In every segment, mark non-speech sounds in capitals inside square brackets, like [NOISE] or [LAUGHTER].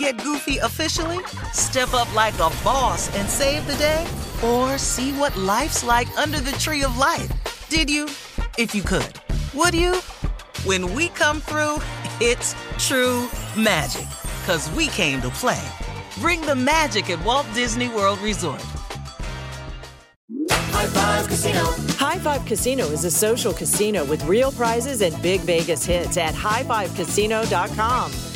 get goofy officially? Step up like a boss and save the day? Or see what life's like under the tree of life? Did you? If you could. Would you? When we come through, it's true magic. Cause we came to play. Bring the magic at Walt Disney World Resort. High Five Casino. High Five Casino is a social casino with real prizes and big Vegas hits at highfivecasino.com.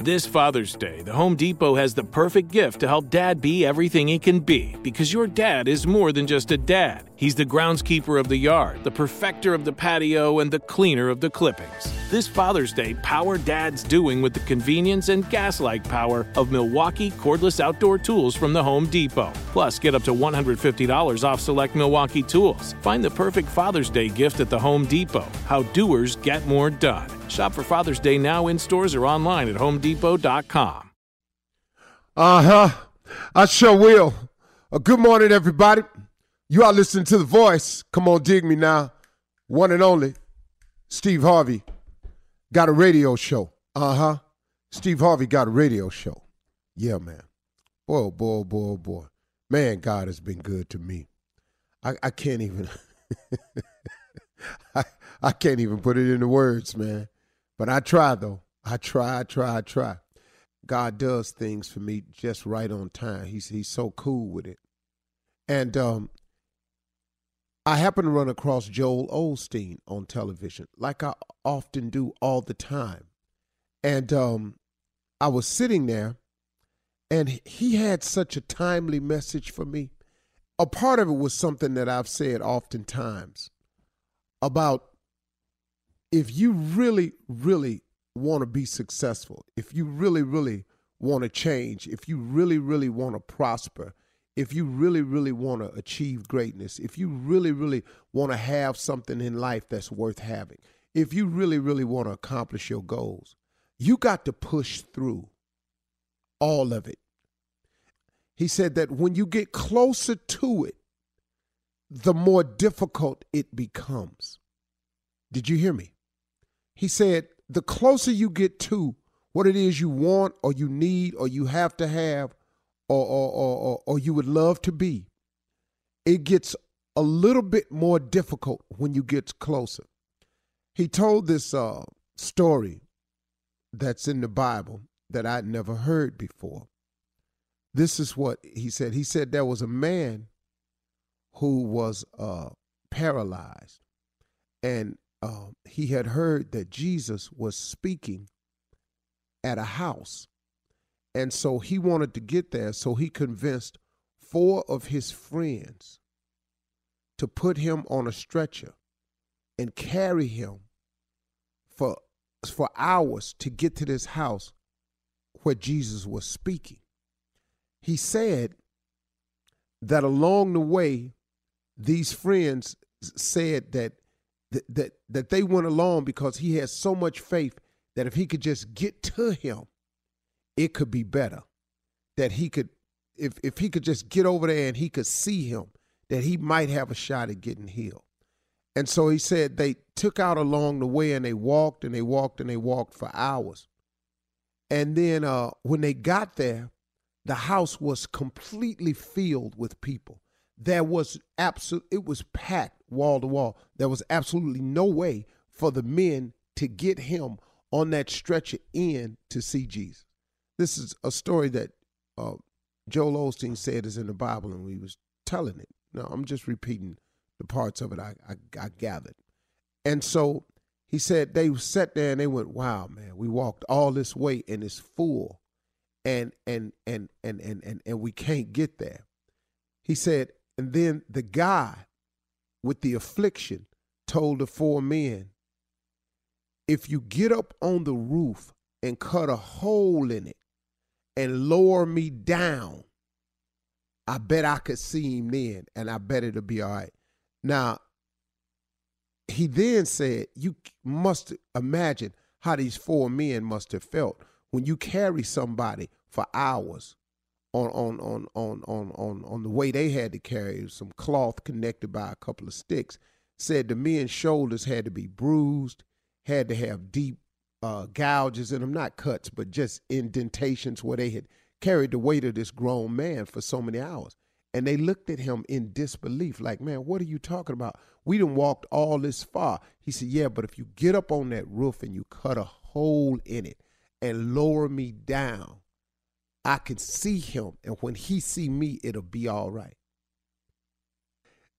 This Father's Day, the Home Depot has the perfect gift to help dad be everything he can be because your dad is more than just a dad. He's the groundskeeper of the yard, the perfecter of the patio, and the cleaner of the clippings. This Father's Day, power dad's doing with the convenience and gas like power of Milwaukee cordless outdoor tools from the Home Depot. Plus, get up to $150 off select Milwaukee tools. Find the perfect Father's Day gift at the Home Depot. How doers get more done. Shop for Father's Day now in stores or online at homedepot.com. Uh huh. I sure will. Uh, good morning, everybody. You are listening to The Voice. Come on, dig me now. One and only, Steve Harvey got a radio show. Uh huh. Steve Harvey got a radio show. Yeah, man. Boy, boy, boy, boy. Man, God has been good to me. I, I can't even. [LAUGHS] I, I can't even put it into words, man. But I try, though. I try, I try, I try. God does things for me just right on time. He's he's so cool with it. And um, I happen to run across Joel Osteen on television, like I often do all the time. And um, I was sitting there, and he had such a timely message for me. A part of it was something that I've said oftentimes about if you really, really want to be successful, if you really, really want to change, if you really, really want to prosper, if you really, really want to achieve greatness, if you really, really want to have something in life that's worth having, if you really, really want to accomplish your goals, you got to push through all of it. He said that when you get closer to it, the more difficult it becomes. Did you hear me? He said, the closer you get to what it is you want or you need or you have to have or, or, or, or, you would love to be, it gets a little bit more difficult when you get closer. He told this uh, story that's in the Bible that I'd never heard before. This is what he said. He said there was a man who was uh, paralyzed, and uh, he had heard that Jesus was speaking at a house. And so he wanted to get there. So he convinced four of his friends to put him on a stretcher and carry him for for hours to get to this house where Jesus was speaking. He said that along the way, these friends said that that that they went along because he had so much faith that if he could just get to him, it could be better. That he could if if he could just get over there and he could see him, that he might have a shot at getting healed. And so he said they took out along the way and they walked and they walked and they walked for hours. And then uh, when they got there, the house was completely filled with people. There was absolute it was packed wall to wall. There was absolutely no way for the men to get him on that stretcher in to see Jesus. This is a story that uh, Joel Osteen said is in the Bible, and we was telling it. No, I'm just repeating the parts of it I, I, I gathered. And so he said they sat there and they went, "Wow, man, we walked all this way and it's full, and and and and and and, and we can't get there." He said, and then the guy with the affliction told the four men, "If you get up on the roof and cut a hole in it and lower me down, I bet I could see him then, and I bet it'll be all right." Now, he then said, You must imagine how these four men must have felt when you carry somebody for hours on on on on on on, on the way they had to carry some cloth connected by a couple of sticks. Said the men's shoulders had to be bruised, had to have deep uh, gouges in them, not cuts, but just indentations where they had carried the weight of this grown man for so many hours. And they looked at him in disbelief, like, man, what are you talking about? We done walked all this far. He said, yeah, but if you get up on that roof and you cut a hole in it and lower me down, I can see him. And when he see me, it'll be all right.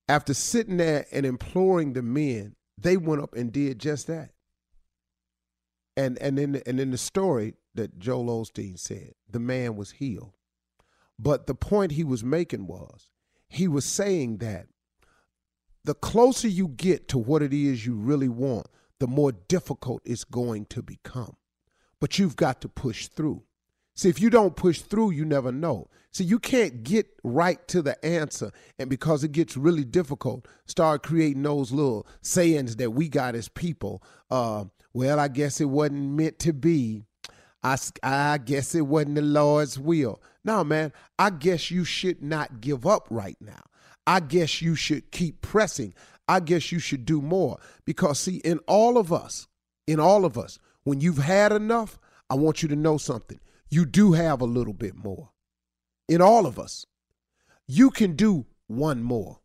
After sitting there and imploring the men, they went up and did just that. And and in and in the story that Joel Osteen said, the man was healed. But the point he was making was he was saying that the closer you get to what it is you really want, the more difficult it's going to become. But you've got to push through. See, if you don't push through, you never know. See, you can't get right to the answer, and because it gets really difficult, start creating those little sayings that we got as people. Uh, well, I guess it wasn't meant to be. I, I guess it wasn't the Lord's will. No, man, I guess you should not give up right now. I guess you should keep pressing. I guess you should do more. Because, see, in all of us, in all of us, when you've had enough, I want you to know something. You do have a little bit more. In all of us, you can do one more.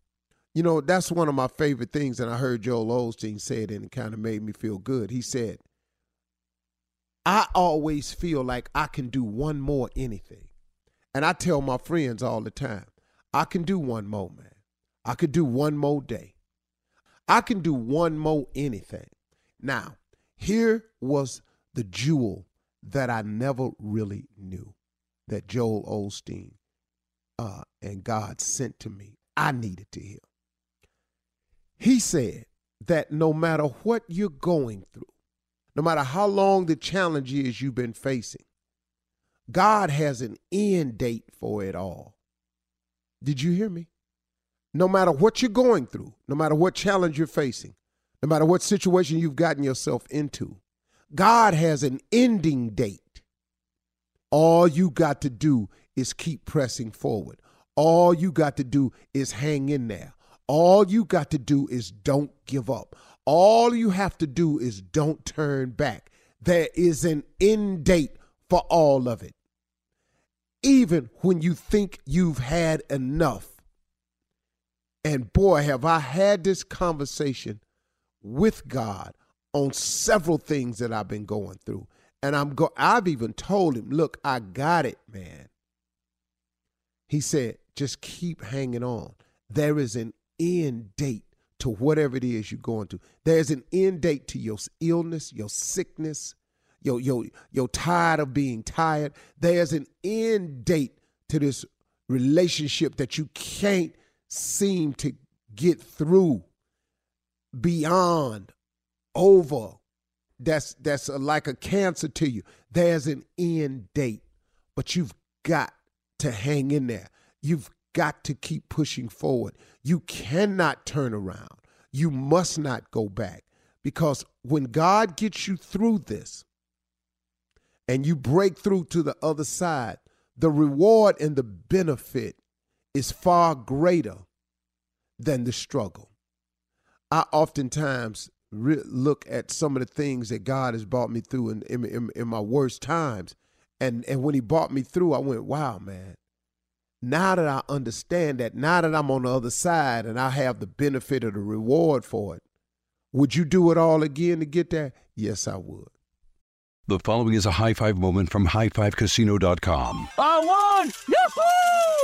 You know, that's one of my favorite things, and I heard Joel Osteen say it, and it kind of made me feel good. He said, I always feel like I can do one more anything. And I tell my friends all the time, I can do one more, man. I could do one more day. I can do one more anything. Now, here was the jewel that I never really knew that Joel Osteen uh, and God sent to me. I needed to hear. He said that no matter what you're going through, no matter how long the challenge is you've been facing, God has an end date for it all. Did you hear me? No matter what you're going through, no matter what challenge you're facing, no matter what situation you've gotten yourself into, God has an ending date. All you got to do is keep pressing forward. All you got to do is hang in there. All you got to do is don't give up. All you have to do is don't turn back. There is an end date for all of it. Even when you think you've had enough. And boy, have I had this conversation with God on several things that I've been going through. And I'm go I've even told him, look, I got it, man. He said, just keep hanging on. There is an end date to whatever it is you're going through. There's an end date to your illness, your sickness, your your you're tired of being tired. There's an end date to this relationship that you can't seem to get through beyond over that's that's a, like a cancer to you. There's an end date, but you've got to hang in there. You've got to keep pushing forward. You cannot turn around. You must not go back because when God gets you through this and you break through to the other side, the reward and the benefit is far greater than the struggle. I oftentimes re- look at some of the things that God has brought me through in, in, in, in my worst times. And, and when he brought me through, I went, wow, man. Now that I understand that, now that I'm on the other side and I have the benefit of the reward for it, would you do it all again to get there? Yes, I would. The following is a high five moment from highfivecasino.com. I won! Yahoo!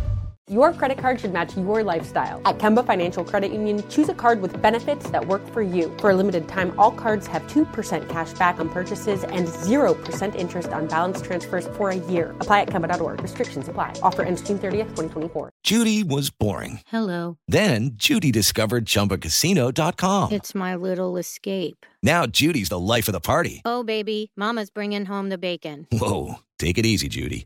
Your credit card should match your lifestyle. At Kemba Financial Credit Union, choose a card with benefits that work for you. For a limited time, all cards have 2% cash back on purchases and 0% interest on balance transfers for a year. Apply at Kemba.org. Restrictions apply. Offer ends June 30th, 2024. Judy was boring. Hello. Then Judy discovered ChumbaCasino.com. It's my little escape. Now Judy's the life of the party. Oh, baby, Mama's bringing home the bacon. Whoa, take it easy, Judy.